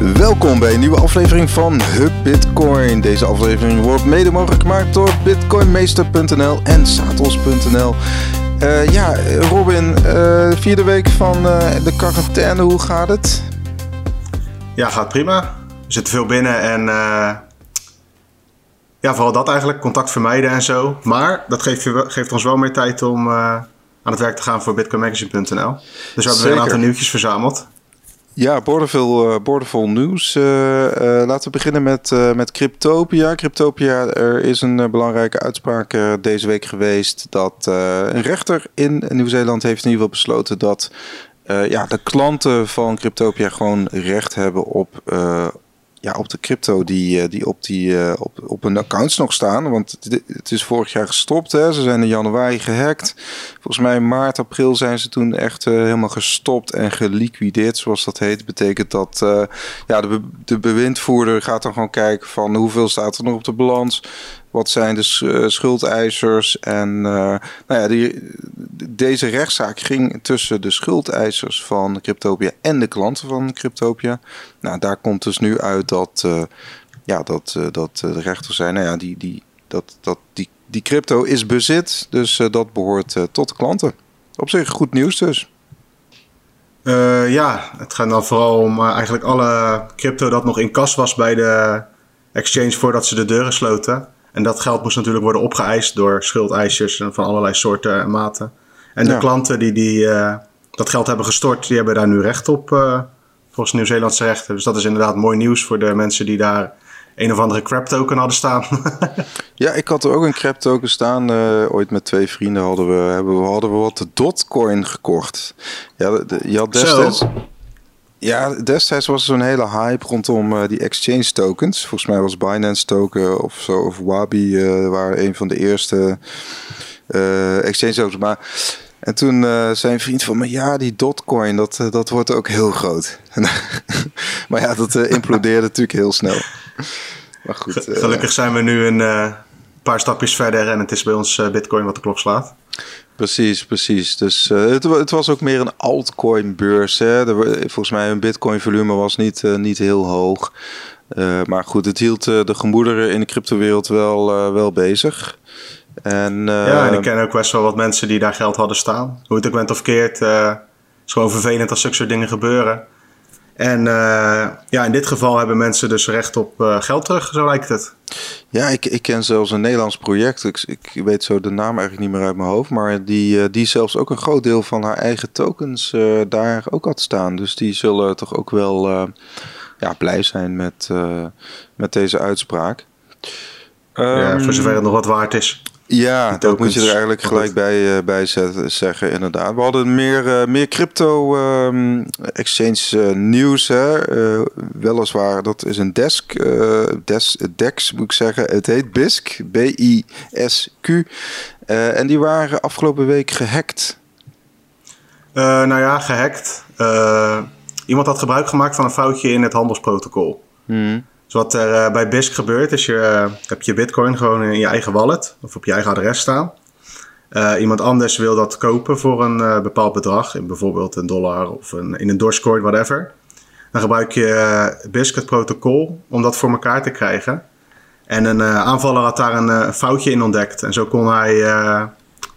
Welkom bij een nieuwe aflevering van Hub Bitcoin. Deze aflevering wordt mede mogelijk gemaakt door bitcoinmeester.nl en satos.nl. Uh, ja, Robin, uh, vierde week van uh, de quarantaine, hoe gaat het? Ja, gaat prima. We zitten veel binnen en ja, vooral dat eigenlijk, contact vermijden en zo. Maar dat geeft, geeft ons wel meer tijd om aan het werk te gaan voor bitcoinmagazine.nl. Dus we hebben weer een aantal nieuwtjes verzameld. Ja, uh, boordevol nieuws. Uh, uh, laten we beginnen met, met Cryptopia. Cryptopia, er is een belangrijke uitspraak deze week geweest dat een rechter in Nieuw-Zeeland heeft in ieder geval besloten dat ja, de klanten van Cryptopia gewoon recht hebben op ja, op de crypto die, eh, die op, die eh, op, op hun accounts nog staan. Want het is vorig jaar gestopt. Hè. Ze zijn in januari gehackt. Volgens mij maart, april zijn ze toen echt uh, helemaal gestopt en geliquideerd, zoals dat heet. betekent dat ja, de, de bewindvoerder gaat dan gewoon kijken van hoeveel staat er nog op de balans. Wat zijn de uh, schuldeisers? En uh, nou ja, die, deze rechtszaak ging tussen de schuldeisers van Cryptopia en de klanten van Cryptopia. Nou, daar komt dus nu uit dat, uh, ja, dat, dat de rechters zijn, nou ja, die, die, dat, dat die, die crypto is bezit, dus dat behoort tot de klanten. Op zich goed nieuws dus. Ja, het gaat dan vooral om eigenlijk alle crypto dat nog in kas was bij de exchange voordat ze de deuren sloten. En dat geld moest natuurlijk worden opgeëist door schuldeisers van allerlei soorten en maten. En de klanten die, die uh, dat geld hebben gestort, die hebben daar nu recht op, uh, volgens Nieuw-Zeelandse rechten. Dus dat is inderdaad mooi nieuws voor de mensen die daar een of andere crap token hadden staan. ja, ik had er ook een crap token staan. Uh, ooit met twee vrienden hadden we, hebben, we, hadden we wat de Dotcoin gekocht. Ja, de, je had destijds... Zo. Ja, destijds was er zo'n hele hype rondom uh, die exchange tokens. Volgens mij was Binance token of zo, of Wabi uh, waren een van de eerste uh, exchange tokens. Maar en toen zei een vriend van me, ja, die Dotcoin, dat, dat wordt ook heel groot. maar ja, dat implodeerde natuurlijk heel snel. Maar goed. Gelukkig zijn we nu een paar stapjes verder en het is bij ons Bitcoin wat de klok slaat. Precies, precies. Dus uh, het, het, was ook meer een altcoin-beurs. Volgens mij een bitcoin-volume was niet, uh, niet heel hoog. Uh, maar goed, het hield de gemoederen in de cryptowereld wel, wel bezig. En, ja, en ik ken ook best wel wat mensen die daar geld hadden staan. Hoe het ook bent of keert, het is gewoon vervelend als zulke soort dingen gebeuren. En uh, ja, in dit geval hebben mensen dus recht op uh, geld terug, zo lijkt het. Ja, ik, ik ken zelfs een Nederlands project. Ik, ik weet zo de naam eigenlijk niet meer uit mijn hoofd. Maar die, uh, die zelfs ook een groot deel van haar eigen tokens daar ook had staan. Dus die zullen toch ook wel ja, blij zijn met, met deze uitspraak. Ja, voor zover het nog wat waard is. Ja, dat moet je er eigenlijk gelijk bij, uh, bij zetten, zeggen, inderdaad. We hadden meer, uh, meer crypto um, exchange uh, nieuws. Hè. weliswaar, dat is een desk, des, DEX moet ik zeggen. Het heet BISC, B-I-S-Q. en die waren afgelopen week gehackt. nou ja, gehackt. iemand had gebruik gemaakt van een foutje in het handelsprotocol. Hmm. Dus wat er uh, bij BISC gebeurt, is je uh, heb je bitcoin gewoon in je eigen wallet of op je eigen adres staan. Uh, iemand anders wil dat kopen voor een bepaald bedrag, in bijvoorbeeld een dollar of een, in een Dogecoin, whatever. Dan gebruik je BISC het protocol om dat voor elkaar te krijgen. En een aanvaller had daar een foutje in ontdekt. En zo kon hij,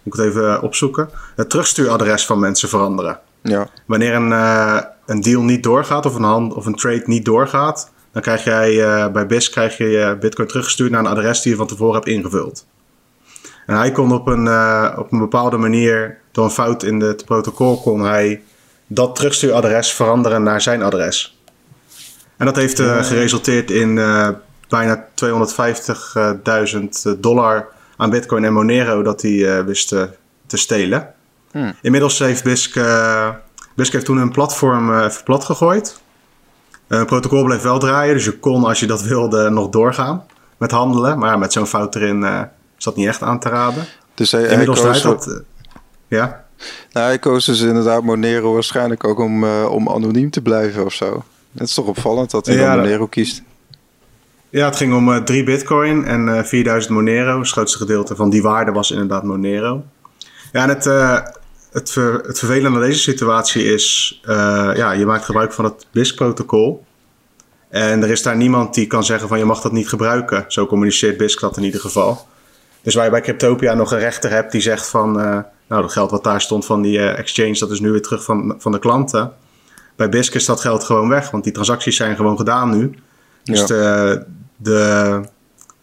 moet ik het even opzoeken, het terugstuuradres van mensen veranderen. Ja. Wanneer een, een deal niet doorgaat of een, hand, of een trade niet doorgaat, dan krijg jij uh, bij BIS krijg je je bitcoin teruggestuurd naar een adres die je van tevoren hebt ingevuld. En hij kon op een, uh, op een bepaalde manier, door een fout in het protocol, kon hij dat terugstuuradres veranderen naar zijn adres. En dat heeft uh, geresulteerd in bijna 250.000 dollar aan bitcoin en Monero dat hij wist te stelen. Hmm. Inmiddels heeft BISC, BISC heeft toen een platform even plat gegooid. Eh, het protocol bleef wel draaien, dus je kon als je dat wilde nog doorgaan met handelen. Maar met zo'n fout erin uh, is dat niet echt aan te raden. Dus hij, Inmiddels hij dat... Uh, ja? Nou, hij koos dus inderdaad Monero waarschijnlijk ook om, om anoniem te blijven of zo. Het is toch opvallend dat hij ja, Monero kiest. Ja, het ging om 3 bitcoin en 4000 Monero. Het grootste gedeelte van die waarde was inderdaad Monero. Ja, en het, het, ver, het vervelende aan deze situatie is, uh, ja, je maakt gebruik van het BISC-protocol. En er is daar niemand die kan zeggen van je mag dat niet gebruiken. Zo communiceert BISC dat in ieder geval. Dus waar je bij Cryptopia nog een rechter hebt die zegt van... nou, dat geld wat daar stond van die exchange, dat is nu weer terug van, van de klanten. Bij BISC is dat geld gewoon weg, want die transacties zijn gewoon gedaan nu. Dus de, de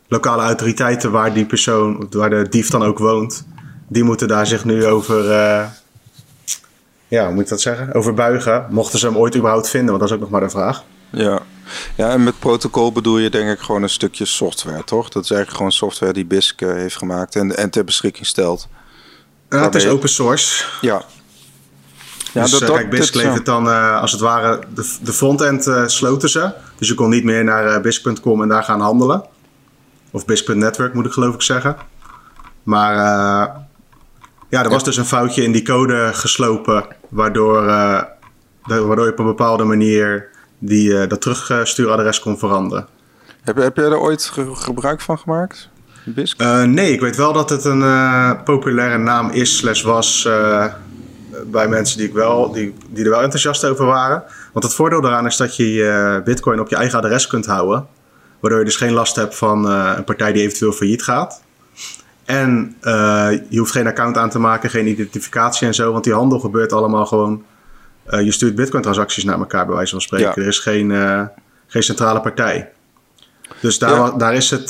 lokale autoriteiten waar die persoon, waar de dief dan ook woont, die moeten daar zich nu over, uh, ja, hoe moet ik dat zeggen? Over buigen. Mochten ze hem ooit überhaupt vinden, want dat is ook nog maar de vraag. Ja. ja, en met protocol bedoel je denk ik gewoon een stukje software, toch? Dat is eigenlijk gewoon software die BISC uh, heeft gemaakt en, en ter beschikking stelt. Ja, het is open source. Ja. Ja, dus dat, uh, kijk, BISC levert dan als het ware de, de frontend sloten ze. Dus je kon niet meer naar BISC.com en daar gaan handelen. Of BISC.network moet ik geloof ik zeggen. Maar uh, ja, er was dus een foutje in die code geslopen, waardoor, uh, waardoor je op een bepaalde manier die, uh, dat terugstuuradres kon veranderen. Heb, heb jij er ooit ge gebruik van gemaakt? BISC? nee, ik weet wel dat het een populaire naam is, slash was bij mensen die, ik wel, die, die er wel enthousiast over waren. Want het voordeel daaraan is dat je je bitcoin op je eigen adres kunt houden. Waardoor je dus geen last hebt van een partij die eventueel failliet gaat. En uh, je hoeft geen account aan te maken, geen identificatie en zo. Want die handel gebeurt allemaal gewoon. Uh, je stuurt bitcoin transacties naar elkaar bij wijze van spreken. Ja. Er is geen, geen centrale partij. Dus daar, ja. daar is het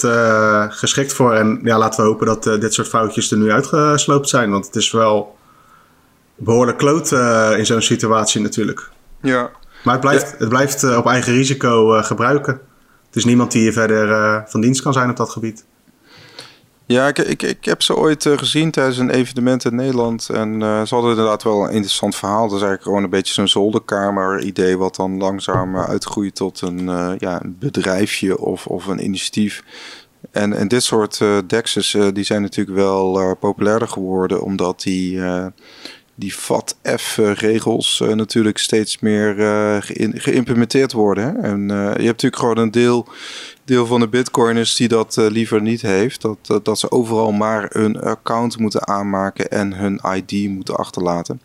geschikt voor. En ja, laten we hopen dat dit soort foutjes er nu uitgesloopt zijn. Want het is wel behoorlijk kloot in zo'n situatie natuurlijk. Ja. Maar het blijft, het blijft op eigen risico gebruiken. Dus niemand die je verder van dienst kan zijn op dat gebied. Ja, ik, ik, ik heb ze ooit uh, gezien tijdens een evenement in Nederland. En uh, ze hadden inderdaad wel een interessant verhaal. Dat is eigenlijk gewoon een beetje zo'n zolderkamer-idee... wat dan langzaam uitgroeit tot een, ja, bedrijfje of, of een initiatief. En, en dit soort dexes die zijn natuurlijk wel populairder geworden... omdat die die FATF-regels uh, natuurlijk steeds meer uh, geïmplementeerd worden. Hè? En uh, je hebt natuurlijk gewoon een deel, deel van de bitcoiners die dat liever niet heeft. Dat, dat ze overal maar een account moeten aanmaken en hun ID moeten achterlaten.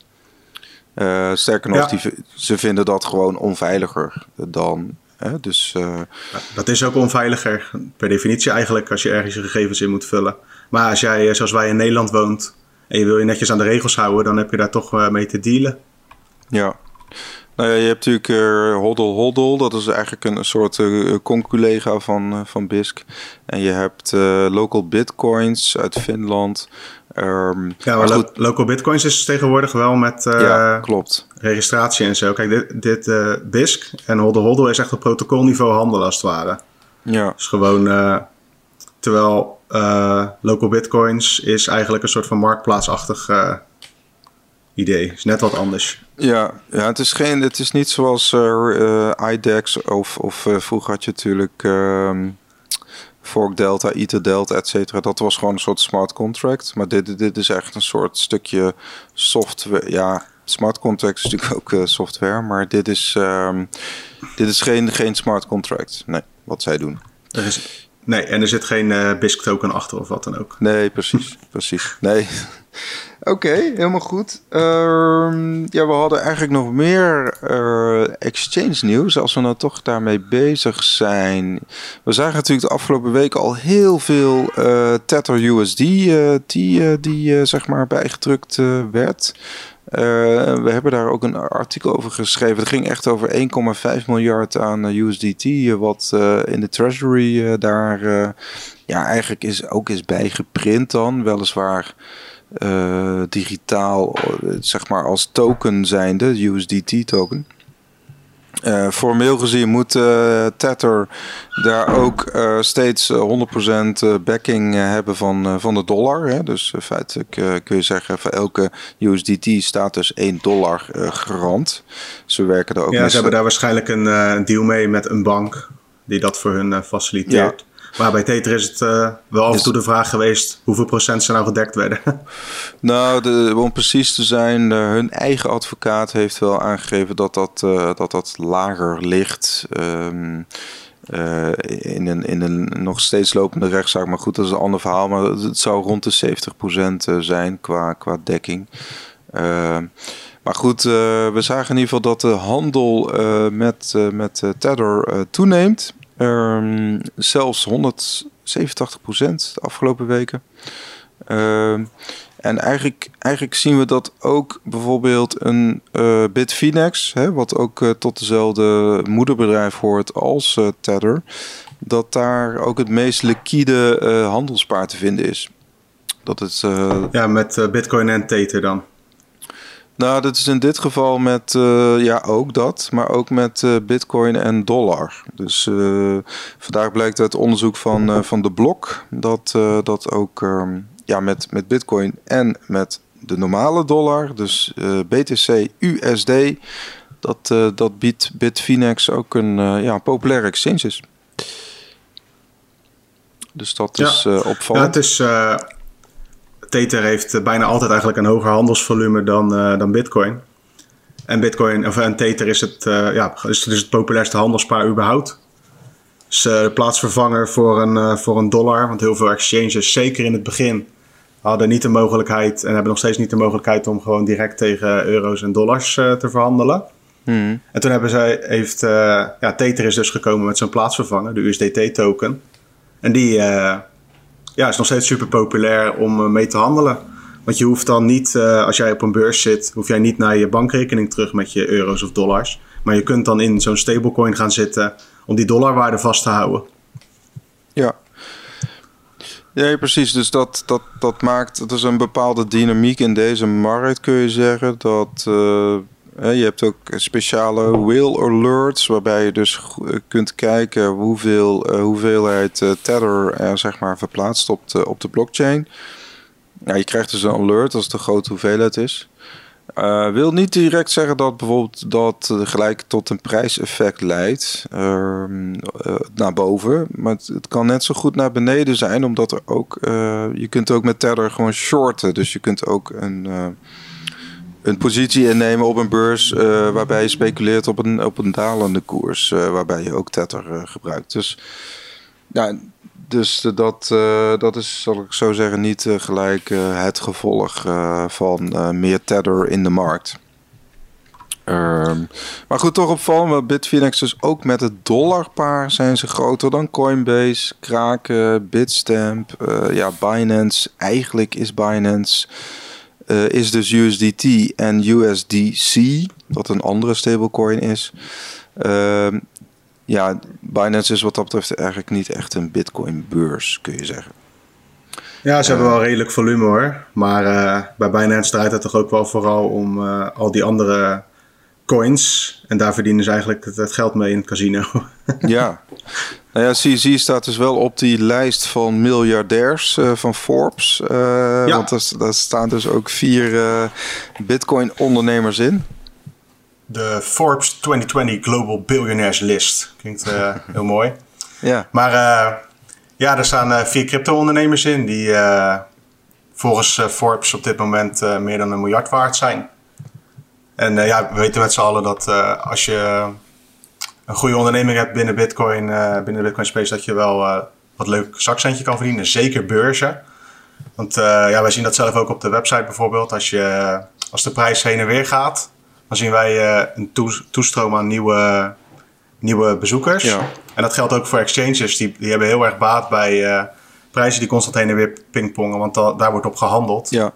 sterker nog, ja. die, ze vinden dat gewoon onveiliger dan Hè? Dus. Dat is ook onveiliger, per definitie eigenlijk, als je ergens je gegevens in moet vullen. Maar als jij, zoals wij in Nederland woont, en je wil je netjes aan de regels houden, dan heb je daar toch mee te dealen. Ja. Nou ja, je hebt natuurlijk uh, Hoddle Hoddle, dat is eigenlijk een soort uh, conculega van, uh, van BISC. En je hebt Local Bitcoins uit Finland. Um, ja, maar, goed, Local Bitcoins is tegenwoordig wel met ja, klopt. registratie en zo. Kijk, dit, dit BISC en Hoddle Hoddle is echt op protocolniveau handel als het ware. Ja. Dus gewoon, terwijl local bitcoins is eigenlijk een soort van marktplaatsachtig idee. Is net wat anders. Ja, ja het, is geen, het is niet zoals uh, IDEX of, of vroeger had je natuurlijk um, Fork Delta, Ether Delta, et cetera. Dat was gewoon een soort smart contract. Maar dit, dit is echt een soort stukje software. Ja, smart contract is natuurlijk ook software. Maar dit is, um, dit is geen, geen smart contract. Nee, wat zij doen. Er is, Nee, en er zit geen uh, BISC token achter of wat dan ook. Nee, precies. precies. Nee. Oké, helemaal goed. Uh, ja, we hadden eigenlijk nog meer uh, exchange nieuws. Als we nou toch daarmee bezig zijn. We zagen natuurlijk de afgelopen weken al heel veel uh, Tether USD die, die zeg maar bijgedrukt werd. We hebben daar ook een artikel over geschreven. Het ging echt over 1,5 miljard aan USDT, wat in de treasury daar ja, eigenlijk is, ook is bijgeprint dan. Weliswaar digitaal, zeg maar als token zijnde, USDT token. Uh, formeel gezien moet uh, Tether daar ook steeds 100% backing hebben van, van de dollar. Hè? Dus feitelijk kun je zeggen, voor elke USDT staat dus 1 dollar garant. Ze werken er ook Ja, ze hebben daar waarschijnlijk een, een, deal mee met een bank die dat voor hun faciliteert. Ja. Maar bij Tether is het uh, wel af en toe de vraag geweest hoeveel procent ze nou gedekt werden. nou, om precies te zijn, uh, hun eigen advocaat heeft wel aangegeven dat dat, uh, dat, dat lager ligt. Um, in, een, in een nog steeds lopende rechtszaak. Maar goed, dat is een ander verhaal. Maar het zou rond de 70% zijn qua, qua dekking. Ehm, Maar goed, we zagen in ieder geval dat de handel met, met Tether toeneemt. Um, zelfs 187 procent de afgelopen weken. Ehm, en eigenlijk, eigenlijk zien we dat ook bijvoorbeeld een uh, Bitfinex, hè, wat ook uh, tot dezelfde moederbedrijf hoort als uh, Tether, dat daar ook het meest liquide handelspaar te vinden is. Dat het, ja, met Bitcoin en Tether dan. Nou, dat is in dit geval met, ja, ook dat, maar ook met bitcoin en dollar. Dus vandaag blijkt uit onderzoek van, van de Blok dat, dat ook ehm, ja, met, met Bitcoin en met de normale dollar, dus uh, eh, BTC USD, dat, uh, dat biedt Bitfinex ook een uh, ja, populaire exchange is. Dus dat is opvallend. Ja, het is, Tether heeft bijna altijd eigenlijk een hoger handelsvolume dan, dan Bitcoin. En Bitcoin, of en Tether is het, ja, is dus het populairste handelspaar überhaupt. Dus de plaatsvervanger voor een, voor een dollar. Want heel veel exchanges, zeker in het begin, hadden niet de mogelijkheid en hebben nog steeds niet de mogelijkheid om gewoon direct tegen euro's en dollars uh, te verhandelen. Hmm. En toen hebben zij, heeft, uh, ja, Tether is dus gekomen met zo'n plaatsvervanger, de USDT-token. En die uh, ja, is nog steeds super populair om mee te handelen. Want je hoeft dan niet, als jij op een beurs zit, hoef jij niet naar je bankrekening terug met je euro's of dollars. Maar je kunt dan in zo'n stablecoin gaan zitten om die dollarwaarde vast te houden. Ja, ja, precies. Dus dat, dat, dat maakt. Het is een bepaalde dynamiek in deze markt, kun je zeggen. Dat. Uh, je hebt ook speciale whale alerts, waarbij je dus kunt kijken hoeveel uh, hoeveelheid uh, tether er zeg maar verplaatst op de, op de blockchain. Ja, je krijgt dus een alert als het een grote hoeveelheid is. Uh, wil niet direct zeggen dat bijvoorbeeld dat gelijk tot een prijseffect leidt uh, naar boven. Maar het, kan net zo goed naar beneden zijn, omdat er ook. Je kunt ook met Tether gewoon shorten. Dus je kunt ook een, een positie innemen op een beurs waarbij je speculeert op een, op een dalende koers. waarbij je ook Tether gebruikt. Dus ja, dus dat, dat is, zal ik zo zeggen, niet gelijk het gevolg van meer tether in de markt. Um, maar goed, toch opvallend. Bitfinex dus ook met het dollarpaar zijn ze groter dan Coinbase, Kraken, Bitstamp, ja, Binance. Eigenlijk is Binance is dus USDT en USDC, wat een andere stablecoin is. Uh, ja, Binance is wat dat betreft eigenlijk niet echt een Bitcoin-beurs, kun je zeggen. Ja, ze hebben wel redelijk volume hoor. Maar uh, bij Binance draait het toch ook wel vooral om al die andere coins. En daar verdienen ze eigenlijk het, geld mee in het casino. ja. Nou ja, CZ staat dus wel op die lijst van miljardairs uh, van Forbes. ja. Want daar, staan dus ook vier Bitcoin-ondernemers in de Forbes 2020 Global Billionaires List. Klinkt heel mooi. Ja. Maar ja, er staan vier crypto-ondernemers in die volgens Forbes op dit moment meer dan een miljard waard zijn. En ja, we weten met z'n allen dat als je een goede onderneming hebt binnen Bitcoin, binnen de Bitcoin space, dat je wel wat leuk zakcentje kan verdienen. Zeker beurzen. Want ja, wij zien dat zelf ook op de website bijvoorbeeld. Als, je, als de prijs heen en weer gaat, dan zien wij een toestroom aan nieuwe, nieuwe bezoekers. Ja. En dat geldt ook voor exchanges. Die, die hebben heel erg baat bij uh, prijzen die constant heen en weer pingpongen, want da daar wordt op gehandeld. Ja.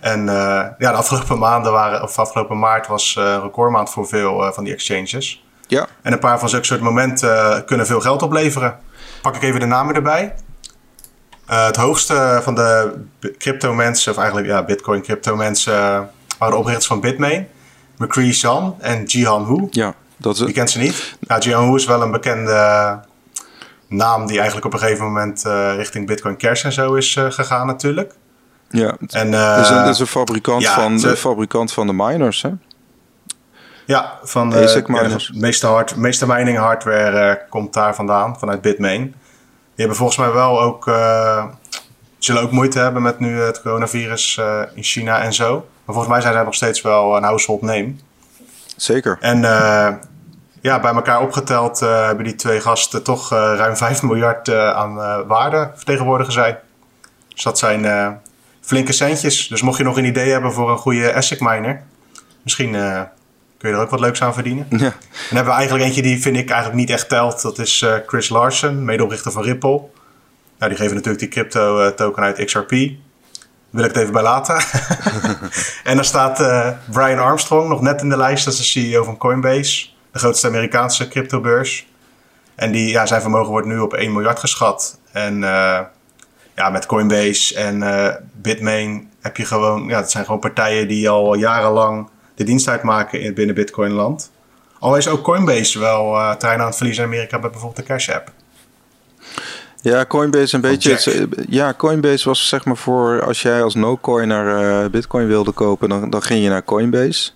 En uh, ja, de afgelopen maanden waren, of afgelopen maart was uh, recordmaand voor veel van die exchanges. Ja. En een paar van zulke soort momenten kunnen veel geld opleveren. Pak ik even de namen erbij. het hoogste van de crypto mensen, of eigenlijk ja, bitcoin crypto mensen, waren de oprichters van Bitmain. McCree San en Jihan Hu. Ja, dat is... Je kent ze niet? Nou, Jihan Hu is wel een bekende naam die eigenlijk op een gegeven moment uh, richting Bitcoin Cash en zo is uh, gegaan natuurlijk. Ja, en, uh, is een, is een fabrikant, ja, van, de fabrikant van de miners, hè? Ja, van de miners. Ja, meeste, hard, meeste mining hardware komt daar vandaan, vanuit Bitmain. Die hebben volgens mij wel ook, zullen ook moeite hebben met nu het coronavirus in China en zo. Maar volgens mij zijn zij nog steeds wel een household name. Zeker. En ja, bij elkaar opgeteld uh, hebben die twee gasten toch uh, ruim 5 miljard aan waarde vertegenwoordigen zij. Dus dat zijn flinke centjes. Dus mocht je nog een idee hebben voor een goede ASIC miner, Misschien kun je er ook wat leuks aan verdienen. Ja. Dan hebben we eigenlijk eentje die vind ik eigenlijk niet echt telt. Dat is Chris Larsen, medeoprichter van Ripple. Nou, die geven natuurlijk die crypto token uit XRP. Wil ik het even bij laten. en dan staat Brian Armstrong nog net in de lijst. Dat is de CEO van Coinbase, de grootste Amerikaanse cryptobeurs. En die, ja, zijn vermogen wordt nu op 1 miljard geschat. En ja, met Coinbase en Bitmain heb je gewoon, ja, het zijn gewoon partijen die al jarenlang de dienst uitmaken in, binnen Bitcoin-land. Al is ook Coinbase wel uh, terrein aan het verliezen in Amerika bij bijvoorbeeld de Cash App. Ja, Coinbase een beetje. ja, Coinbase was zeg maar voor als jij als no-coiner uh, Bitcoin wilde kopen, dan, dan ging je naar Coinbase.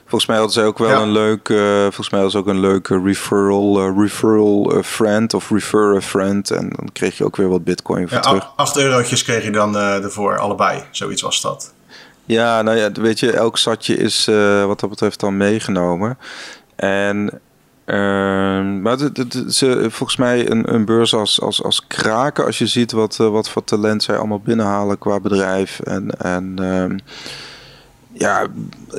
Volgens mij hadden ze ook wel een leuk, uh, volgens mij was ook een leuke referral, uh, referral friend of refer a friend. En dan kreeg je ook weer wat bitcoin voor ja, terug. 8 eurotjes kreeg je dan ervoor, allebei. Zoiets was dat. Ja, nou ja, weet je, elk zatje is wat dat betreft dan meegenomen. En Uh, maar ze, volgens mij een, een beurs als, als, als kraken, als je ziet wat, wat voor talent zij allemaal binnenhalen qua bedrijf. En, en uh, ja,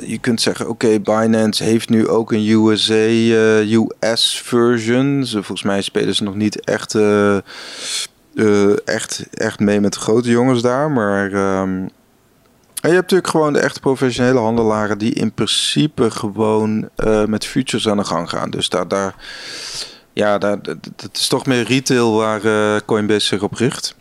je kunt zeggen, oké, Binance heeft nu ook een USA, uh, US version. Ze, volgens mij spelen ze nog niet echt, echt, echt mee met de grote jongens daar. Maar um, je hebt natuurlijk gewoon de echte professionele handelaren die in principe gewoon met futures aan de gang gaan. Dus daar, daar ja, daar, dat is toch meer retail waar Coinbase zich op richt.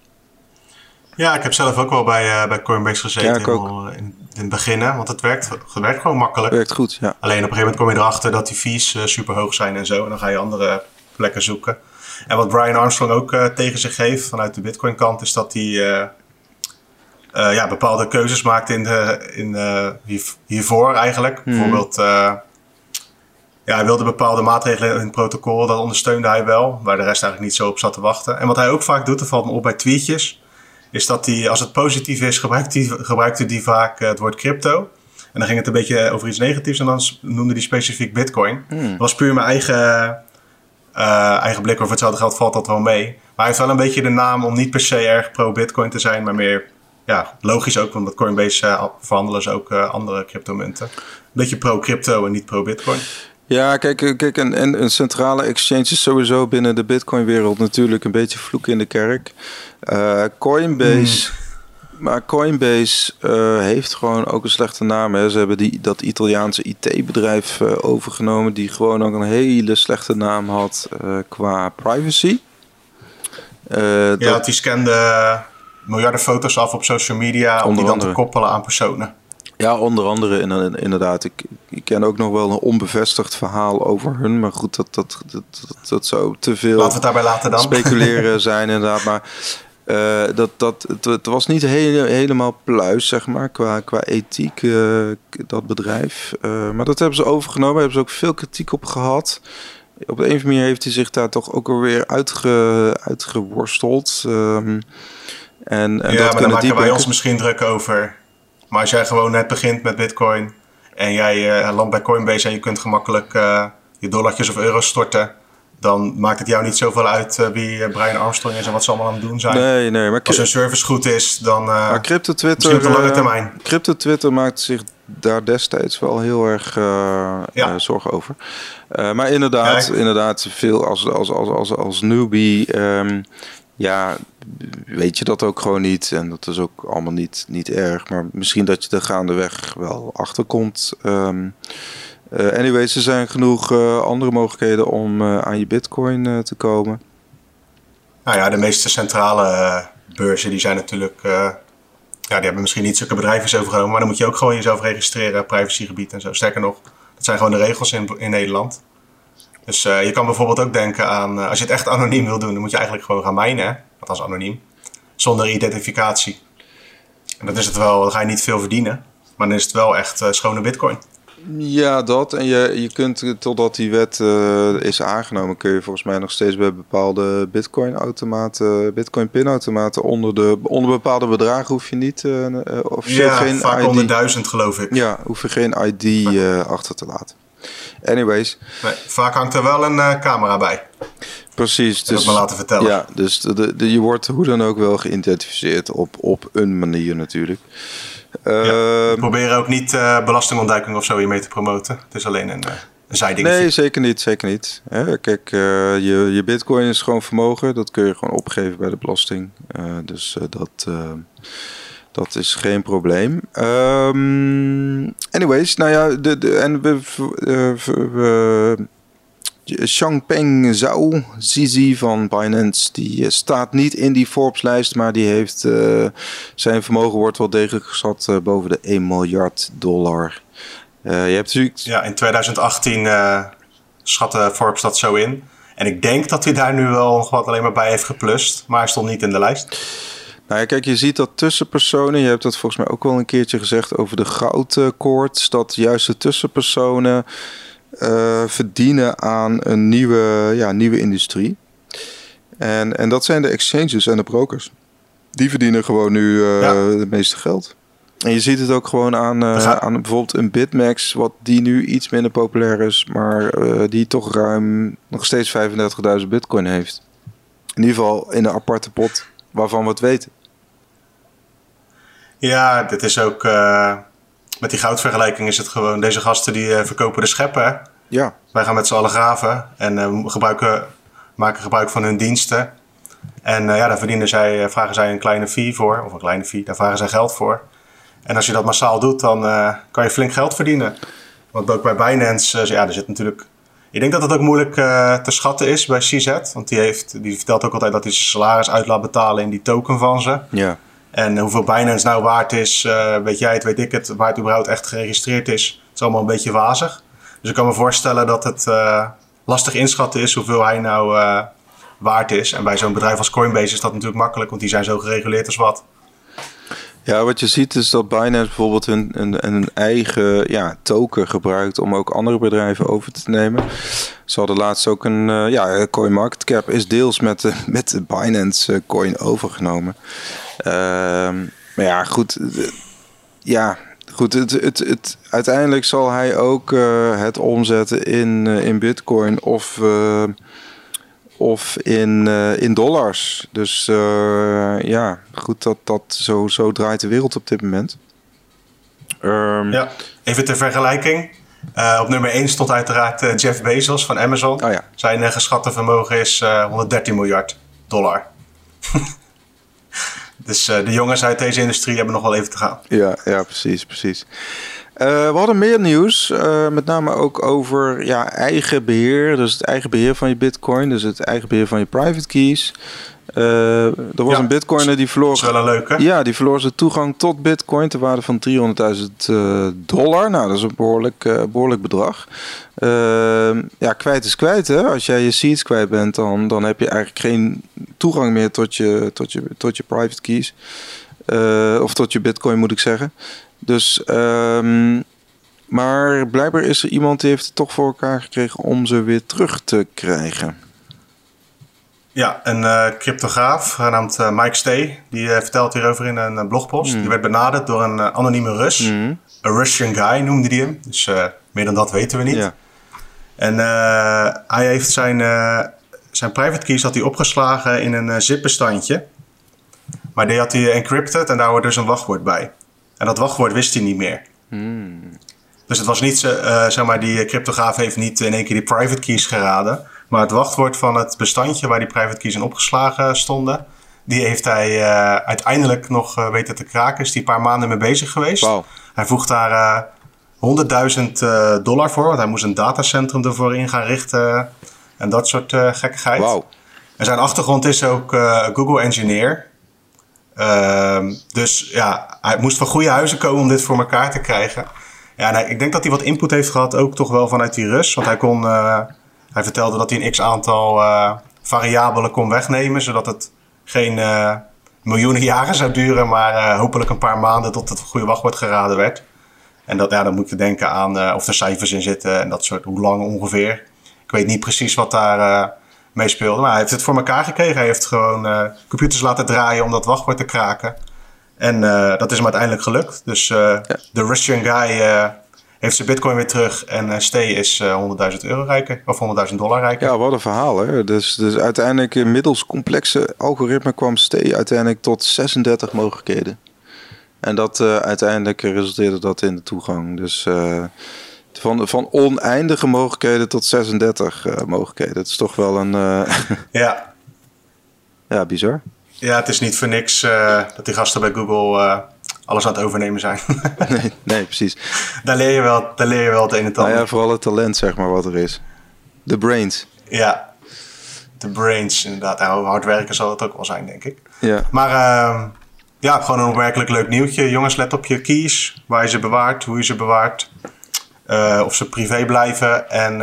Ja, ik heb zelf ook wel bij, bij Coinbase gezeten. Ja. In, in het begin, want het werkt, het werkt gewoon makkelijk. Werkt goed, ja. Alleen op een gegeven moment kom je erachter dat die fees super hoog zijn en zo. En dan ga je andere plekken zoeken. En wat Brian Armstrong ook tegen zich heeft vanuit de Bitcoin kant, is dat hij uh, ja, bepaalde keuzes maakt in de, in, hiervoor eigenlijk. Hmm. Bijvoorbeeld, ja, hij wilde bepaalde maatregelen in het protocol, dat ondersteunde hij wel, waar de rest eigenlijk niet zo op zat te wachten. En wat hij ook vaak doet, dat valt me op bij tweetjes, is dat hij, als het positief is, gebruikt hij, gebruikte die vaak het woord crypto. En dan ging het een beetje over iets negatiefs en dan noemde hij specifiek Bitcoin. Hmm. Dat was puur mijn eigen, uh, eigen blik. Over hetzelfde geld valt dat wel mee. Maar hij heeft wel een beetje de naam om niet per se erg pro-Bitcoin te zijn, maar meer ja, logisch ook, want met Coinbase uh, verhandelen ze ook uh, andere cryptomunten. Een beetje pro-crypto en niet pro-Bitcoin. Ja, kijk, kijk en, en een centrale exchange is sowieso binnen de Bitcoin-wereld natuurlijk een beetje vloek in de kerk. Coinbase. Hmm. Maar Coinbase uh, heeft gewoon ook een slechte naam. Hè. Ze hebben die, dat Italiaanse IT-bedrijf uh, overgenomen, die gewoon ook een hele slechte naam had qua privacy. ja, dat... die scande miljarden foto's af op social media om die dan te koppelen aan personen. Ja, onder andere inderdaad. Ik, ik ken ook nog wel een onbevestigd verhaal over hun. Maar goed, dat, dat, dat, dat, zou te veel Laten we het daarbij laten dan. speculeren zijn inderdaad. Maar uh, dat, dat, het, het, was niet hele, helemaal pluis, zeg maar, qua, qua ethiek, uh, dat bedrijf. Uh, maar dat hebben ze overgenomen, hebben ze ook veel kritiek op gehad. Op de een of andere manier heeft hij zich daar toch ook alweer uitge, uitgeworsteld. Um, en, en ja, dat maar daar maken wij ons misschien druk over. Maar als jij gewoon net begint met Bitcoin en jij uh, landt bij Coinbase en je kunt gemakkelijk uh, je dollartjes of euro's storten, dan maakt het jou niet zoveel uit uh, wie Brian Armstrong is en wat ze allemaal aan het doen zijn. Nee, nee. Maar als hun service goed is, dan maar crypto Twitter, op de lange termijn. Crypto Twitter maakt zich daar destijds wel heel erg ja. zorgen over. maar inderdaad, inderdaad, veel als, als, als, als, als newbie. Um, ja, weet je dat ook gewoon niet. En dat is ook allemaal niet, niet erg. Maar misschien dat je er gaandeweg wel achter komt. Um, uh, anyways, er zijn genoeg uh, andere mogelijkheden om uh, aan je bitcoin te komen. Nou ja, de meeste centrale beurzen die zijn natuurlijk... ja, die hebben misschien niet zulke bedrijven overgenomen. Maar dan moet je ook gewoon jezelf registreren, privacygebied en zo. Sterker nog, dat zijn gewoon de regels in, in Nederland. Dus je kan bijvoorbeeld ook denken aan, als je het echt anoniem wil doen, dan moet je eigenlijk gewoon gaan minen, althans anoniem, zonder identificatie. En dat is het wel, dan ga je niet veel verdienen, maar dan is het wel echt uh, schone bitcoin. Ja, dat. En je, je kunt, totdat die wet is aangenomen, kun je volgens mij nog steeds bij bepaalde bitcoin-automaten, bitcoin-pinautomaten, onder, de, onder bepaalde bedragen hoef je niet officieel ja, geen vaak ID. onder duizend geloof ik. Ja, hoef je geen ID achter te laten. Anyways. Nee, vaak hangt er wel een uh, camera bij. Precies. Dus, me laten vertellen. Ja, dus de, de, je wordt hoe dan ook wel geïdentificeerd op, op een manier natuurlijk. we proberen ook niet belastingontduiking of zo hiermee te promoten. Het is alleen een, een zijdingetje. Nee, zeker niet. Zeker niet. kijk, je, je bitcoin is gewoon vermogen. Dat kun je gewoon opgeven bij de belasting. dus dat... Dat is geen probleem. Um, anyways, nou ja, de, de, en we, we, Changpeng Zhao, Zizi van Binance, die eh, staat niet in die Forbes-lijst, maar die heeft uh, zijn vermogen wordt wel degelijk geschat uh, boven de 1 miljard dollar. Uh, je hebt natuurlijk... Ja, in 2018 schatte Forbes dat zo in. En ik denk dat hij daar nu wel nog wat alleen maar bij heeft geplust, maar hij stond niet in de lijst. Nou ja, kijk, je ziet dat tussenpersonen, je hebt dat volgens mij ook wel een keertje gezegd over de goudkoorts, dat juist de tussenpersonen uh, verdienen aan een nieuwe, ja, nieuwe industrie. En, en dat zijn de exchanges en de brokers. Die verdienen gewoon nu uh, het meeste geld. En je ziet het ook gewoon aan, uh, aan bijvoorbeeld een Bitmax, wat die nu iets minder populair is, maar die toch ruim nog steeds 35.000 bitcoin heeft. In ieder geval in een aparte pot waarvan we het weten. Ja, dit is ook. Uh, met die goudvergelijking is het gewoon. Deze gasten die uh, verkopen de scheppen. Ja. Wij gaan met z'n allen graven en uh, gebruiken, maken gebruik van hun diensten. En ja, daar verdienen zij, vragen zij een kleine fee voor. Of een kleine fee, daar vragen zij geld voor. En als je dat massaal doet, dan kan je flink geld verdienen. Want ook bij Binance, ja, er zit natuurlijk. Ik denk dat het ook moeilijk te schatten is bij CZ. Want die, heeft, die vertelt ook altijd dat hij zijn salaris uit laat betalen in die token van ze. Ja. En hoeveel Binance nou waard is, uh, weet jij het, weet ik het, waar het überhaupt echt geregistreerd is. Het is allemaal een beetje wazig. Dus ik kan me voorstellen dat het uh, lastig inschatten is hoeveel hij nou uh, waard is. En bij zo'n bedrijf als Coinbase is dat natuurlijk makkelijk, want die zijn zo gereguleerd als wat. Ja, wat je ziet is dat Binance bijvoorbeeld een, een, een eigen ja, token gebruikt om ook andere bedrijven over te nemen. Ze hadden laatst ook een, uh, ja, CoinMarketCap is deels met de, met Binance coin overgenomen. Ehm, maar ja, goed. Ja, goed. Het, het, het, uiteindelijk zal hij ook het omzetten in, in Bitcoin of, of in, in dollars. Dus ja, goed, dat, dat, zo, zo draait de wereld op dit moment. Um, ja, even ter vergelijking. op nummer 1 stond uiteraard Jeff Bezos van Amazon. Oh ja. Zijn geschatte vermogen is 113 miljard dollar. Dus uh, de jongens uit deze industrie hebben nog wel even te gaan. Ja, ja precies, precies. Uh, we hadden meer nieuws, uh, met name ook over ja, eigen beheer. Dus het eigen beheer van je bitcoin, dus het eigen beheer van je private keys. Uh, er was ja, een bitcoiner die verloor. Dat is wel een leuke. Ja, die verloor zijn toegang tot bitcoin ter waarde van 300.000 uh, dollar. Nou, dat is een behoorlijk, uh, behoorlijk bedrag. ja, kwijt is kwijt. Hè? Als jij je seeds kwijt bent, dan, dan heb je eigenlijk geen toegang meer tot je, tot je, tot je private keys. of tot je bitcoin moet ik zeggen. Dus. Um, maar blijkbaar is er iemand die heeft het toch voor elkaar gekregen om ze weer terug te krijgen. Ja, een uh, cryptograaf genaamd uh, Mike Stay. Die uh, vertelt hierover in een blogpost. Mm. Die werd benaderd door een anonieme Rus. Mm. Een Russian guy noemde hij hem. Dus meer dan dat weten we niet. Ja. En hij heeft zijn, zijn private keys had hij opgeslagen in een zip-bestandje. Maar die had hij encrypted en daar hoort dus een wachtwoord bij. En dat wachtwoord wist hij niet meer. Mm. Dus het was niet, zeg maar, die cryptograaf heeft niet in één keer die private keys geraden. Maar het wachtwoord van het bestandje waar die private keys in opgeslagen stonden, die heeft hij uh, uiteindelijk nog uh, weten te kraken. Is die een paar maanden mee bezig geweest. Wow. Hij vroeg daar uh, 100.000 dollar voor, want hij moest een datacentrum ervoor in gaan richten en dat soort gekkigheid. Wow. En zijn achtergrond is ook Google engineer. Ehm, dus ja, hij moest van goede huizen komen om dit voor elkaar te krijgen. Ja, ik denk dat hij wat input heeft gehad, ook toch wel vanuit die Rus. Want hij kon hij vertelde dat hij een x-aantal uh, variabelen kon wegnemen, zodat het geen uh, miljoenen jaren zou duren, maar hopelijk een paar maanden tot het goede wachtwoord geraden werd. En dat, ja, dan moet je denken aan of er cijfers in zitten en dat soort, hoe lang ongeveer. Ik weet niet precies wat daar mee speelde, maar hij heeft het voor elkaar gekregen. Hij heeft gewoon computers laten draaien om dat wachtwoord te kraken. En dat is hem uiteindelijk gelukt. Dus ja. de Russian guy heeft ze bitcoin weer terug en Stay is uh, eh, 100.000 euro rijker, of 100.000 dollar rijker. Ja, wat een verhaal hè. Dus, dus uiteindelijk inmiddels complexe algoritme kwam Stay uiteindelijk tot 36 mogelijkheden. En dat uiteindelijk resulteerde dat in de toegang. Dus van, van oneindige mogelijkheden tot 36 mogelijkheden. Dat is toch wel een. ja. Ja, bizar. Ja, het is niet voor niks dat die gasten bij Google alles aan het overnemen zijn. nee, nee, precies. Daar leer je wel, daar leer je wel het een en ander. Nou ja, vooral het talent, zeg maar, wat er is. De brains. Ja, de brains, inderdaad. Nou, hard werken zal het ook wel zijn, denk ik. Ja. Maar uh, ja, gewoon een werkelijk leuk nieuwtje. Jongens, let op je keys. Waar je ze bewaart, hoe je ze bewaart. Uh, of ze privé blijven. En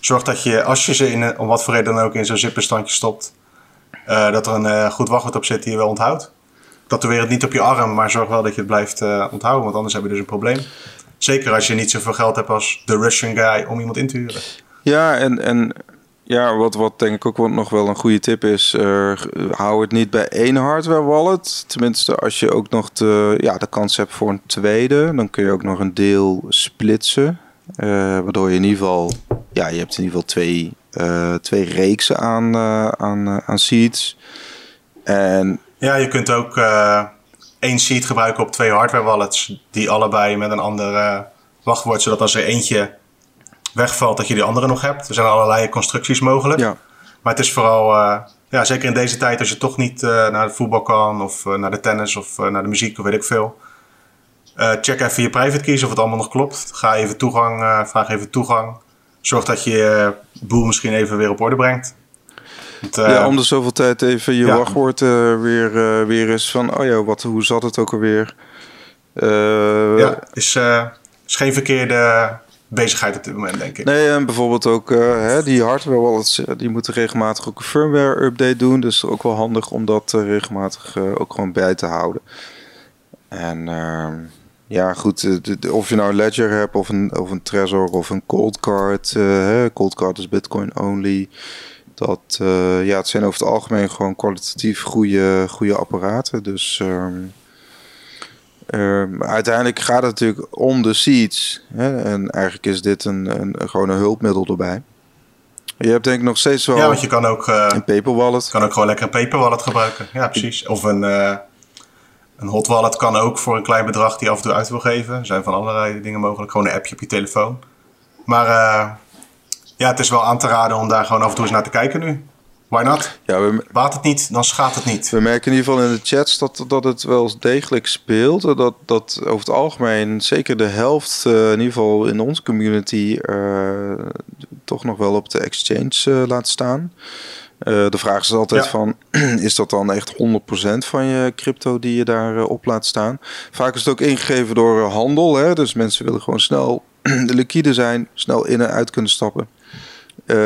zorg dat je, als je ze in, om wat voor reden dan ook in zo'n zipbestandje stopt... dat er een goed wachtwoord op zit die je wel onthoudt tatoeëer het niet op je arm, maar zorg wel dat je het blijft uh, onthouden, want anders heb je dus een probleem. Zeker als je niet zoveel geld hebt als de Russian guy om iemand in te huren. Ja, en, en ja, wat, wat denk ik ook nog wel een goede tip is, hou het niet bij één hardware wallet. Tenminste, als je ook nog de, ja, de kans hebt voor een tweede, dan kun je ook nog een deel splitsen. Waardoor je in ieder geval, ja, je hebt in ieder geval twee, twee reeksen aan, aan, aan seeds. En ja, je kunt ook één seed gebruiken op twee hardware wallets. Die allebei met een ander wachtwoord. Zodat als er eentje wegvalt, dat je die andere nog hebt. Er zijn allerlei constructies mogelijk. Ja. Maar het is vooral, uh, ja, zeker in deze tijd, als je toch niet naar het voetbal kan. Of naar de tennis of naar de muziek of weet ik veel. check even je private keys of het allemaal nog klopt. Ga even toegang, vraag even toegang. Zorg dat je je boel misschien even weer op orde brengt ja, eh, om de zoveel tijd even je wachtwoord uh, weer, uh, weer eens van... oh ja, wat, hoe zat het ook alweer? ja, is, is geen verkeerde bezigheid op dit moment, denk ik. Nee, en bijvoorbeeld ook hè, die hardware wallets... die moeten regelmatig ook een firmware update doen. Dus ook wel handig om dat regelmatig ook gewoon bij te houden. En... Ehm, ja, goed. Of je nou een Ledger hebt of een, of een Trezor of een Cold Card. Uh, Cold Card is Bitcoin only. Dat, uh, ja, het zijn over het algemeen gewoon kwalitatief goede, goede apparaten. Dus um, um, uiteindelijk gaat het natuurlijk om de seeds. Hè? En eigenlijk is dit een, een, gewoon een hulpmiddel erbij. Je hebt denk ik nog steeds wel... Ja, want je kan ook... Uh, een paper wallet. kan ook gewoon lekker een paper wallet gebruiken. Ja, precies. Of een, een hot wallet kan ook voor een klein bedrag die je af en toe uit wil geven. Er zijn van allerlei dingen mogelijk. Gewoon een appje op je telefoon. Maar ja, het is wel aan te raden om daar gewoon af en toe eens naar te kijken nu. Why not? Ja, we, Baat het niet, dan schaadt het niet. We merken in ieder geval in de chats dat, dat het wel degelijk speelt. Dat, dat over het algemeen zeker de helft, uh, in ieder geval in onze community, uh, toch nog wel op de exchange uh, laat staan. De vraag is altijd ja. van, is dat dan echt 100% van je crypto die je daar op laat staan? Vaak is het ook ingegeven door handel, hè? dus mensen willen gewoon snel liquide zijn, snel in en uit kunnen stappen.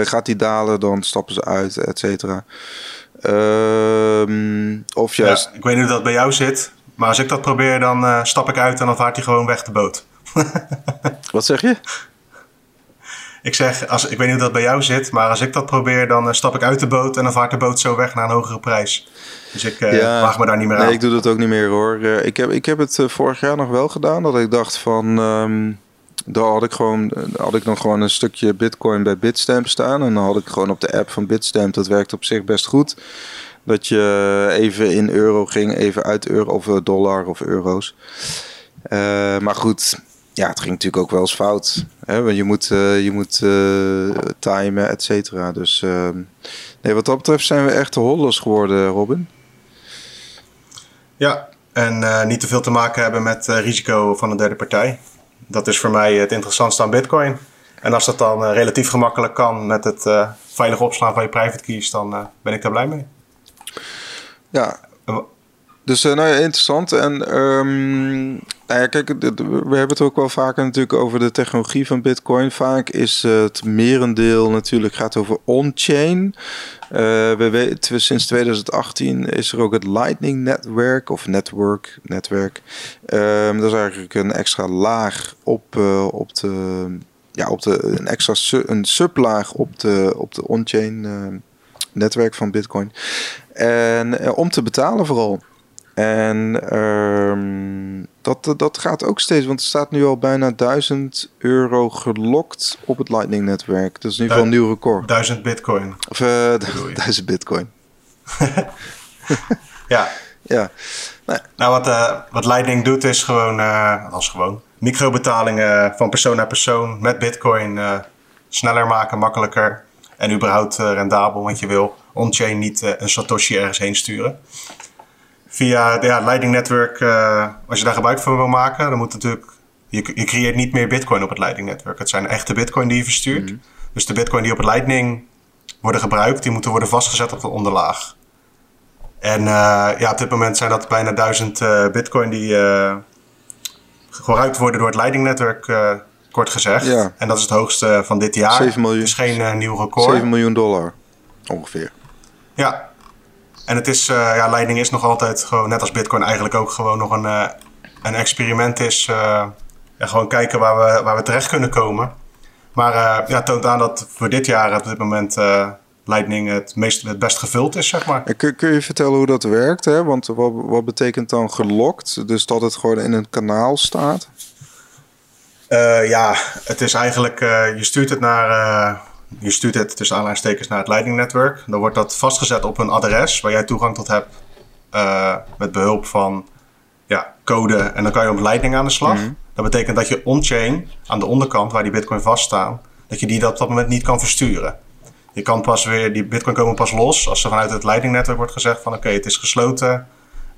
Gaat die dalen, dan stappen ze uit, et cetera. Uh, of juist... Ja, ik weet niet hoe dat bij jou zit. Maar als ik dat probeer, dan stap ik uit en dan vaart hij gewoon weg de boot. Wat zeg je? Ik zeg, als, ik weet niet hoe dat bij jou zit, maar als ik dat probeer, dan uh, stap ik uit de boot en dan vaart de boot zo weg naar een hogere prijs. Dus ik uh, ja, waag me daar niet meer nee, aan. ik doe dat ook niet meer hoor. ik, heb, ik heb het vorig jaar nog wel gedaan, dat ik dacht van... Um, daar had ik, gewoon, had ik nog gewoon een stukje bitcoin bij Bitstamp staan. En dan had ik gewoon op de app van Bitstamp, dat werkt op zich best goed. Dat je even in euro ging, even uit euro of dollar of euro's. Uh, maar goed, ja, het ging natuurlijk ook wel eens fout. Hè? Want je moet, uh, je moet uh, timen, et cetera. Dus nee, wat dat betreft zijn we echt de holders geworden, Robin. Ja, en niet te veel te maken hebben met risico van een derde partij dat is voor mij het interessantste aan Bitcoin. En als dat dan relatief gemakkelijk kan met het veilig opslaan van je private keys, dan ben ik daar blij mee. Ja. Dus nou ja, interessant. En um, nou ja, kijk, we hebben het ook wel vaker natuurlijk over de technologie van Bitcoin. Vaak is het merendeel natuurlijk gaat over on-chain. Uh, we sinds 2018 is er ook het Lightning Network of Network. netwerk. Um, dat is eigenlijk een extra laag op, uh, op de. Ja, op de, een extra su een sublaag op de, op de on-chain uh, netwerk van Bitcoin. En om te betalen vooral. En um, dat, dat gaat ook steeds, want er staat nu al bijna 1000 euro gelokt op het Lightning-netwerk. Dat is in ieder geval een nieuw record. 1000 bitcoin. Of uh, 1000 bitcoin. ja, Ja. Nee. Nou, wat, uh, wat Lightning doet is gewoon, uh, als gewoon, microbetalingen van persoon naar persoon met bitcoin sneller maken, makkelijker en überhaupt rendabel, want je wil on-chain niet een Satoshi ergens heen sturen. Via ja, Lightning Network, als je daar gebruik van wil maken, dan moet natuurlijk, je, je creëert niet meer bitcoin op het Lightning Network. Het zijn echte bitcoin die je verstuurt. Mhm. Dus de bitcoin die op het Lightning worden gebruikt, die moeten worden vastgezet op de onderlaag. En uh, ja, op dit moment zijn dat bijna duizend uh, bitcoin die gebruikt worden door het leidingnetwerk, kort gezegd. Ja. En dat is het hoogste van dit jaar. 7 miljoen. Het is geen nieuw record. 7 miljoen dollar ongeveer. Ja. En het is, ja, Lightning is nog altijd gewoon, net als bitcoin eigenlijk ook gewoon nog een, een experiment is. en gewoon kijken waar we, waar we terecht kunnen komen. Maar ja, toont aan dat voor dit jaar op dit moment Lightning het, meest, het best gevuld is, zeg maar. Kun, kun je vertellen hoe dat werkt? Hè? Want wat, wat betekent dan gelokt? Dus dat het gewoon in een kanaal staat? Uh, ja, het is eigenlijk, uh, je stuurt het naar, uh, je stuurt het tussen aanleidingstekens naar het Lightning-netwerk. Dan wordt dat vastgezet op een adres waar jij toegang tot hebt met behulp van ja, code. En dan kan je op Lightning aan de slag. Mhm. Dat betekent dat je on-chain, aan de onderkant waar die bitcoin vaststaan, dat je die op dat moment niet kan versturen. Je kan pas weer, die bitcoin komen pas los als er vanuit het leidingnetwerk wordt gezegd van oké, het is gesloten.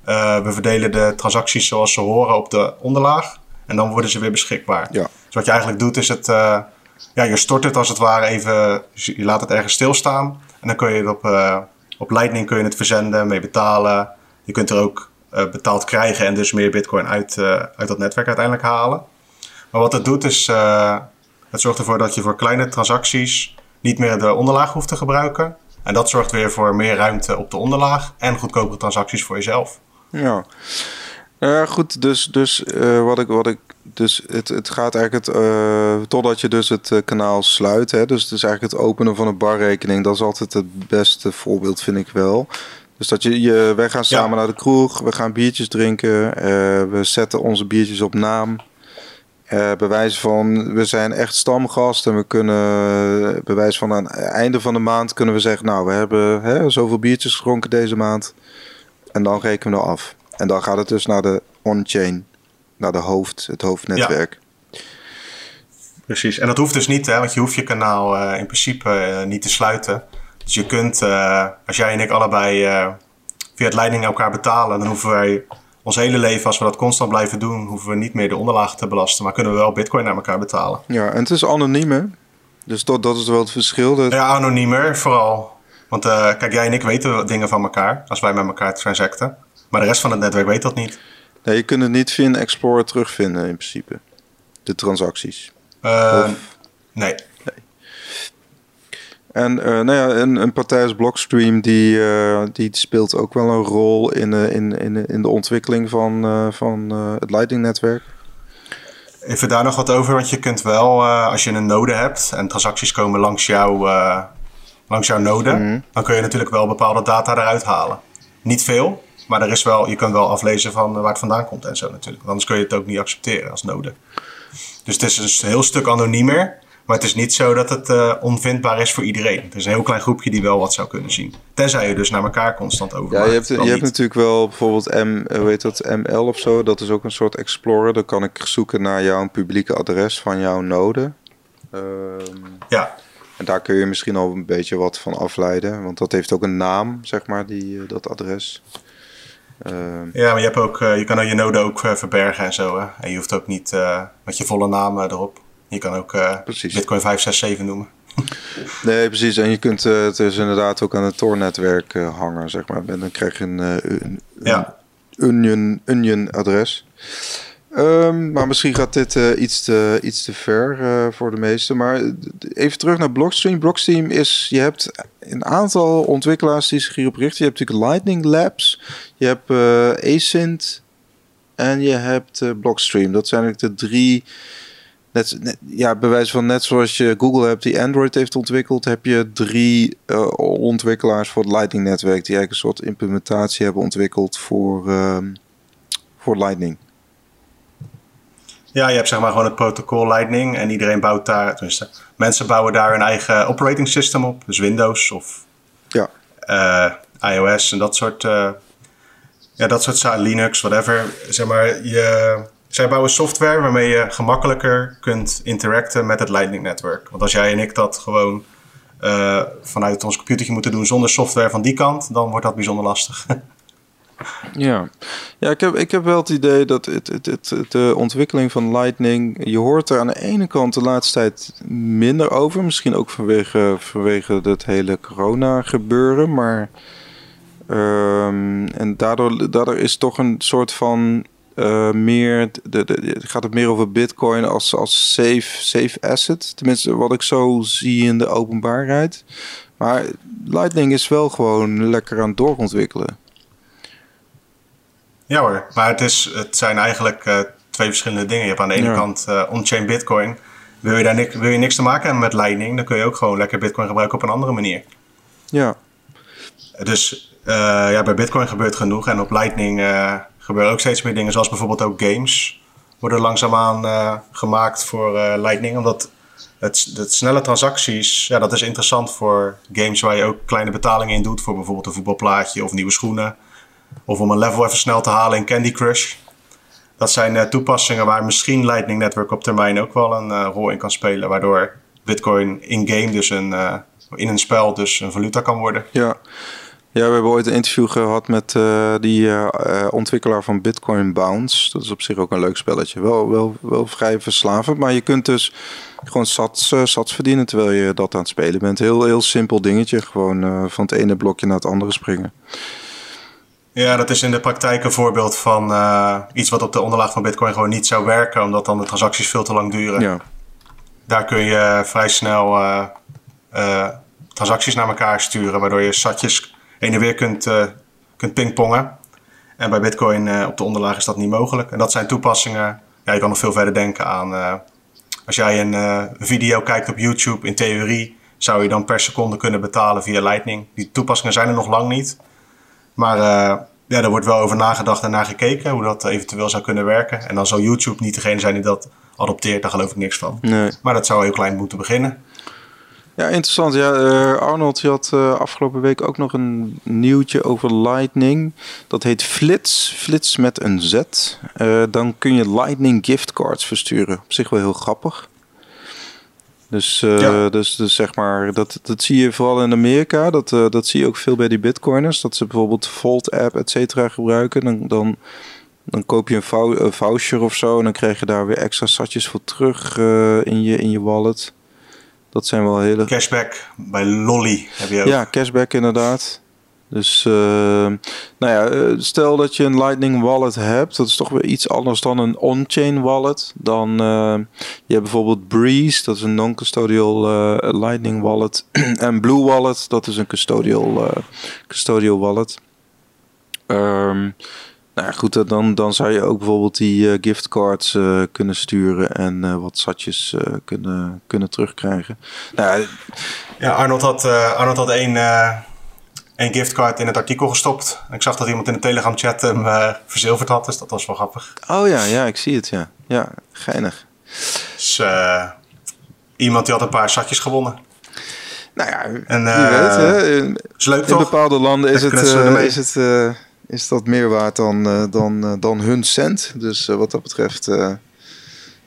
Uh, we verdelen de transacties zoals ze horen op de onderlaag. En dan worden ze weer beschikbaar. Ja. Dus wat je eigenlijk doet is het, uh, ja, je stort het als het ware even, je laat het ergens stilstaan. En dan kun je het op, uh, op Lightning kun je het verzenden, mee betalen. Je kunt er ook betaald krijgen en dus meer bitcoin uit, uit dat netwerk uiteindelijk halen. Maar wat het doet is, het zorgt ervoor dat je voor kleine transacties niet meer de onderlaag hoeft te gebruiken. En dat zorgt weer voor meer ruimte op de onderlaag en goedkopere transacties voor jezelf. Ja. Goed, dus, dus wat ik, wat ik, dus het, het gaat eigenlijk het, uh, totdat je dus het kanaal sluit. Hè? Dus het is eigenlijk het openen van een barrekening. Dat is altijd het beste voorbeeld, vind ik wel. Dus dat je, je wij gaan samen naar de kroeg, we gaan biertjes drinken, we zetten onze biertjes op naam. Bewijs van, we zijn echt stamgast en we kunnen, bewijs van aan het einde van de maand kunnen we zeggen, nou, we hebben hè, zoveel biertjes geschonken deze maand. En dan rekenen we af. En dan gaat het dus naar de on-chain, naar de hoofd, het hoofdnetwerk. Precies, en dat hoeft dus niet, hè, want je hoeft je kanaal uh, in principe uh, niet te sluiten. Dus je kunt, als jij en ik allebei via het leiding elkaar betalen, dan hoeven wij ons hele leven, als we dat constant blijven doen, hoeven we niet meer de onderlagen te belasten. Maar kunnen we wel bitcoin naar elkaar betalen. Ja, en het is anoniem hè? Dus dat, dat is wel het verschil. Dat... Ja, anoniemer vooral. Want uh, kijk, jij en ik weten dingen van elkaar als wij met elkaar transacten. Maar de rest van het netwerk weet dat niet. Nee, je kunt het niet via Explorer terugvinden in principe. De transacties. Uh, nee. En uh, nou ja, een, een partij als Blockstream die, uh, die speelt ook wel een rol in, in, in, in de ontwikkeling van, van het Lightning-netwerk. Even daar nog wat over, want je kunt wel, als je een node hebt en transacties komen langs, jou, langs jouw node, mm -hmm. dan kun je natuurlijk wel bepaalde data eruit halen. Niet veel, maar er is wel, je kunt wel aflezen van waar het vandaan komt en zo natuurlijk. Anders kun je het ook niet accepteren als node. Dus het is een heel stuk anoniemer. Maar het is niet zo dat het uh, onvindbaar is voor iedereen. Het is een heel klein groepje die wel wat zou kunnen zien. Tenzij je dus naar elkaar constant over. Ja, je hebt, je hebt natuurlijk wel bijvoorbeeld M, hoe heet dat, ML of zo. Dat is ook een soort explorer. Dan kan ik zoeken naar jouw publieke adres van jouw node. Um, ja. En daar kun je misschien al een beetje wat van afleiden. Want dat heeft ook een naam, zeg maar, die, uh, dat adres. Uh, ja, maar je, hebt ook, uh, je kan je node ook verbergen en zo. Hè? En je hoeft ook niet met je volle naam erop. Je kan ook Bitcoin 567 noemen. nee, precies. En je kunt uh, het dus inderdaad ook aan het Tor-netwerk uh, hangen, zeg maar. En dan krijg je een, een, ja. onion, onion adres. Um, maar misschien gaat dit iets, te, iets te ver voor de meesten. Maar even terug naar Blockstream. Blockstream is, je hebt een aantal ontwikkelaars die zich hierop richten. Je hebt natuurlijk Lightning Labs, je hebt uh, Asynth en je hebt Blockstream. Dat zijn eigenlijk de drie Net, net, ja, van net zoals je Google hebt die Android heeft ontwikkeld, heb je drie uh, ontwikkelaars voor het Lightning netwerk die eigenlijk een soort implementatie hebben ontwikkeld voor, uh, voor Lightning. Ja, je hebt zeg maar gewoon het protocol Lightning en iedereen bouwt daar, tenminste, mensen bouwen daar hun eigen operating system op, dus Windows of ja. uh, iOS en dat soort ja, dat soort zaken, Linux, whatever. Zeg maar, je, zij bouwen software waarmee je gemakkelijker kunt interacten met het Lightning Network. Want als jij en ik dat gewoon uh, vanuit ons computertje moeten doen zonder software van die kant, dan wordt dat bijzonder lastig. ja, ja ik, heb, ik heb wel het idee dat het, het, het, de ontwikkeling van Lightning, je hoort er aan de ene kant de laatste tijd minder over. Misschien ook vanwege, vanwege het hele corona gebeuren, maar... Um, en daardoor, daardoor is toch een soort van uh, meer, de, de, gaat het meer over Bitcoin als, als safe, safe asset. Tenminste, wat ik zo zie in de openbaarheid. Maar Lightning is wel gewoon lekker aan het doorontwikkelen. Ja hoor, maar het, is, het zijn eigenlijk uh, twee verschillende dingen. Je hebt aan de ene ja. kant uh, on-chain Bitcoin. Wil je, daar niks, wil je niks te maken hebben met Lightning, dan kun je ook gewoon lekker Bitcoin gebruiken op een andere manier. Ja. Dus ja, bij Bitcoin gebeurt genoeg en op Lightning gebeuren ook steeds meer dingen, zoals bijvoorbeeld ook games worden langzaamaan gemaakt voor Lightning. Omdat het, het, snelle transacties, ja, dat is interessant voor games waar je ook kleine betalingen in doet. Voor bijvoorbeeld een voetbalplaatje of nieuwe schoenen. Of om een level even snel te halen in Candy Crush. Dat zijn uh, toepassingen waar misschien Lightning Network op termijn ook wel een rol in kan spelen. Waardoor Bitcoin in-game, dus een, in een spel, dus een valuta kan worden. Ja, ja, we hebben ooit een interview gehad met die ontwikkelaar van Bitcoin Bounce. Dat is op zich ook een leuk spelletje. Wel, wel, wel vrij verslavend, maar je kunt dus gewoon sats, sats verdienen terwijl je dat aan het spelen bent. Heel, heel simpel dingetje. Gewoon van het ene blokje naar het andere springen. Ja, dat is in de praktijk een voorbeeld van iets wat op de onderlaag van Bitcoin gewoon niet zou werken, omdat dan de transacties veel te lang duren. Ja. Daar kun je vrij snel transacties naar elkaar sturen, waardoor je satjes heen en weer kunt, kunt pingpongen. En bij Bitcoin op de onderlaag is dat niet mogelijk. En dat zijn toepassingen. Ja, je kan nog veel verder denken aan. Als jij een video kijkt op YouTube, in theorie zou je dan per seconde kunnen betalen via Lightning. Die toepassingen zijn er nog lang niet. Maar ja, er wordt wel over nagedacht en naar gekeken hoe dat eventueel zou kunnen werken. En dan zou YouTube niet degene zijn die dat adopteert, daar geloof ik niks van. Nee. Maar dat zou heel klein moeten beginnen. Ja, interessant. Ja, uh, Arnold je had uh, afgelopen week ook nog een nieuwtje over Lightning. Dat heet Flits. Flits met een Z. Uh, dan kun je Lightning giftcards versturen. Op zich wel heel grappig. Dus, ja. dus, dus zeg maar, dat, dat zie je vooral in Amerika. Dat, dat zie je ook veel bij die bitcoiners. Dat ze bijvoorbeeld Volt app, et cetera, gebruiken. Dan, dan, dan koop je een, een voucher of zo. En dan krijg je daar weer extra satjes voor terug in, je, in je wallet. Dat zijn wel hele... Cashback bij Lolly heb je ook. Ja, cashback inderdaad. Dus, uh, nou ja, eh, stel dat je een Lightning wallet hebt. Dat is toch weer iets anders dan een on-chain wallet. Dan, uh, je hebt bijvoorbeeld Breeze, dat is een non-custodial uh, Lightning wallet. en Blue Wallet, dat is een custodial, custodial wallet. Um, nou ja, goed, dan, dan zou je ook bijvoorbeeld die giftcards kunnen sturen en wat satjes kunnen, kunnen terugkrijgen. Nou, ja, Arnold had, Arnold had één, één giftcard in het artikel gestopt. Ik zag dat iemand in de Telegram chat hem verzilverd had, dus dat was wel grappig. Oh ja, ja, ik zie het, ja. Ja, geinig. Dus iemand die had een paar satjes gewonnen. Nou ja, en, wie weet, hè. In, in bepaalde landen is het, is het is dat meer waard dan, dan, dan hun cent. Dus wat dat betreft,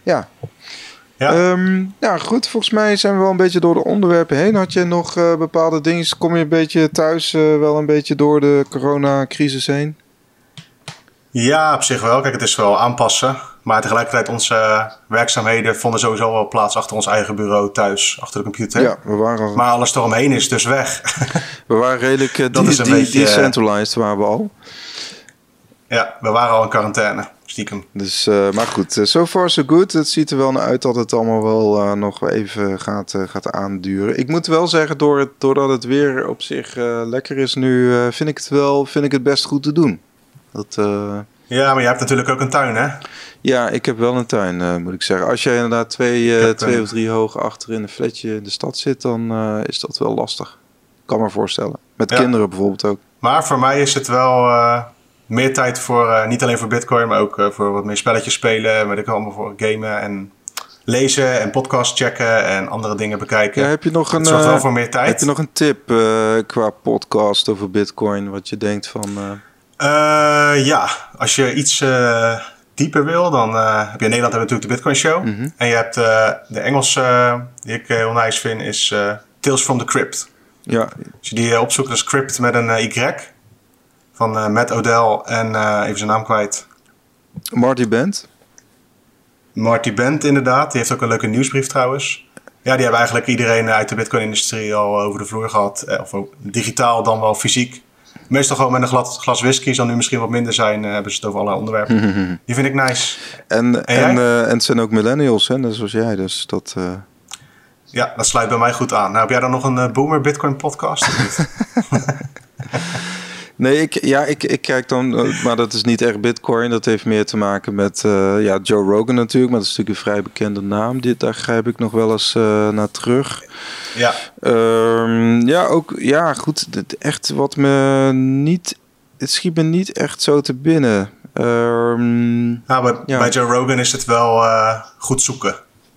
ja. Ja. Um, ja, goed. Volgens mij zijn we wel een beetje door de onderwerpen heen. Had je nog bepaalde dingen? Kom je een beetje thuis wel een beetje door de coronacrisis heen? Ja, op zich wel. Kijk, het is wel aanpassen. Maar tegelijkertijd onze werkzaamheden vonden sowieso wel plaats achter ons eigen bureau thuis, achter de computer. Ja, we waren... Maar alles eromheen is dus weg. we waren redelijk uh, dat is een beetje, decentralized, waren we al. Ja, we waren al in quarantaine, stiekem. Dus, uh, maar goed, uh, so far so good. Het ziet er wel naar uit dat het allemaal wel uh, nog even gaat, gaat aanduren. Ik moet wel zeggen, door het, doordat het weer op zich lekker is nu, vind ik het wel vind ik het best goed te doen. Dat, ja, maar je hebt natuurlijk ook een tuin, hè? Ja, ik heb wel een tuin, moet ik zeggen. Als jij inderdaad twee, twee of drie hoog achter in een flatje in de stad zit, dan is dat wel lastig. Kan me voorstellen. Met ja. kinderen bijvoorbeeld ook. Maar voor mij is het wel meer tijd voor, uh, niet alleen voor Bitcoin, maar ook uh, voor wat meer spelletjes spelen. Maar ik allemaal voor gamen en lezen en podcast checken en andere dingen bekijken. Ja, heb je nog een, het wel voor meer tijd. Heb je nog een tip qua podcast over Bitcoin? Wat je denkt van. ja, als je iets dieper wil, dan heb je in Nederland hebben natuurlijk de Bitcoin Show. Mhm. En je hebt de Engelse, die ik heel nice vind, is Tales from the Crypt. Ja. Als je die opzoekt, is Crypt met een Y. Van Matt Odell en even zijn naam kwijt. Marty Bent. Marty Bent inderdaad. Die heeft ook een leuke nieuwsbrief trouwens. Ja, die hebben eigenlijk iedereen uit de Bitcoin-industrie al over de vloer gehad. Eh, of digitaal dan wel fysiek. Meestal gewoon met een glas, glas whisky. Zal nu misschien wat minder zijn. Hebben ze het over allerlei onderwerpen. Die vind ik nice. En, en, uh, en het zijn ook millennials, hè? net zoals jij. Dus dat... Uh... Ja, dat sluit bij mij goed aan. Nou, heb jij dan nog een Boomer Bitcoin podcast? Nee, ik, ja, ik, ik kijk dan, eh, maar dat is niet echt Bitcoin. Dat heeft meer te maken met uh, ja, Joe Rogan natuurlijk, maar dat is natuurlijk een vrij bekende naam. Dit, daar grijp ik nog wel eens uh, naar terug. Ja. Um, ja, ook, ja, goed. Echt wat me niet, het schiet me niet echt zo te binnen. Um, nou, bij, ja. bij Joe Rogan is het wel uh, goed zoeken.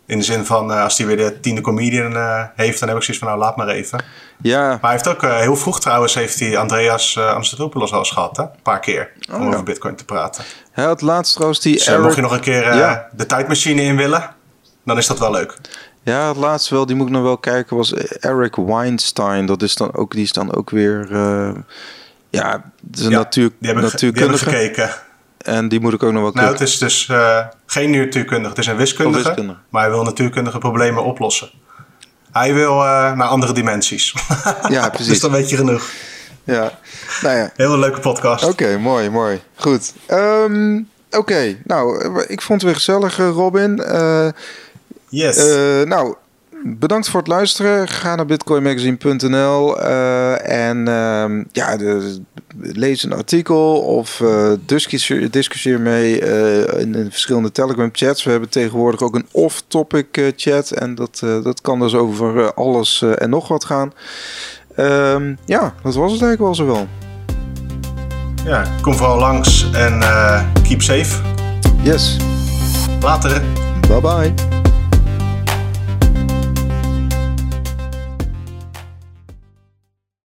In de zin van, uh, als hij weer de tiende comedian uh, heeft, dan heb ik zoiets van, nou, laat maar even. Ja. Maar hij heeft ook, uh, heel vroeg trouwens, heeft hij Andreas Amsterdopoulos al eens gehad, hè? Een paar keer, oh, om ja. over bitcoin te praten. Hij had laatst trouwens die Dus Eric... mocht je nog een keer ja. de tijdmachine in willen, dan is dat wel leuk. Ja, het laatste wel, die moet ik nog wel kijken, was Eric Weinstein. Dat is dan ook, die is dan ook weer, ja, de ja, natuur, die hebben, natuurkundige. Die hebben gekeken. En die moet ik ook nog wel Nou, het is dus uh, geen natuurkundige, het is een wiskundige, wiskundige. Maar hij wil natuurkundige problemen oplossen. Hij wil uh, naar andere dimensies. Ja, precies. dus dan weet je genoeg. Ja, nou ja. Heel een leuke podcast. Oké, okay, mooi, mooi. Goed. Um, Oké, okay. nou, ik vond het weer gezellig, Robin. Uh, yes. nou, bedankt voor het luisteren. Ga naar bitcoinmagazine.nl uh, en uh, ja, de, lees een artikel of uh, discussieer, discussieer mee uh, in, in, verschillende Telegram chats. We hebben tegenwoordig ook een off-topic chat en dat, dat kan dus over alles en nog wat gaan. Um, ja, dat was het eigenlijk wel zo wel. Ja, kom vooral langs en keep safe. Yes. Later. Bye bye.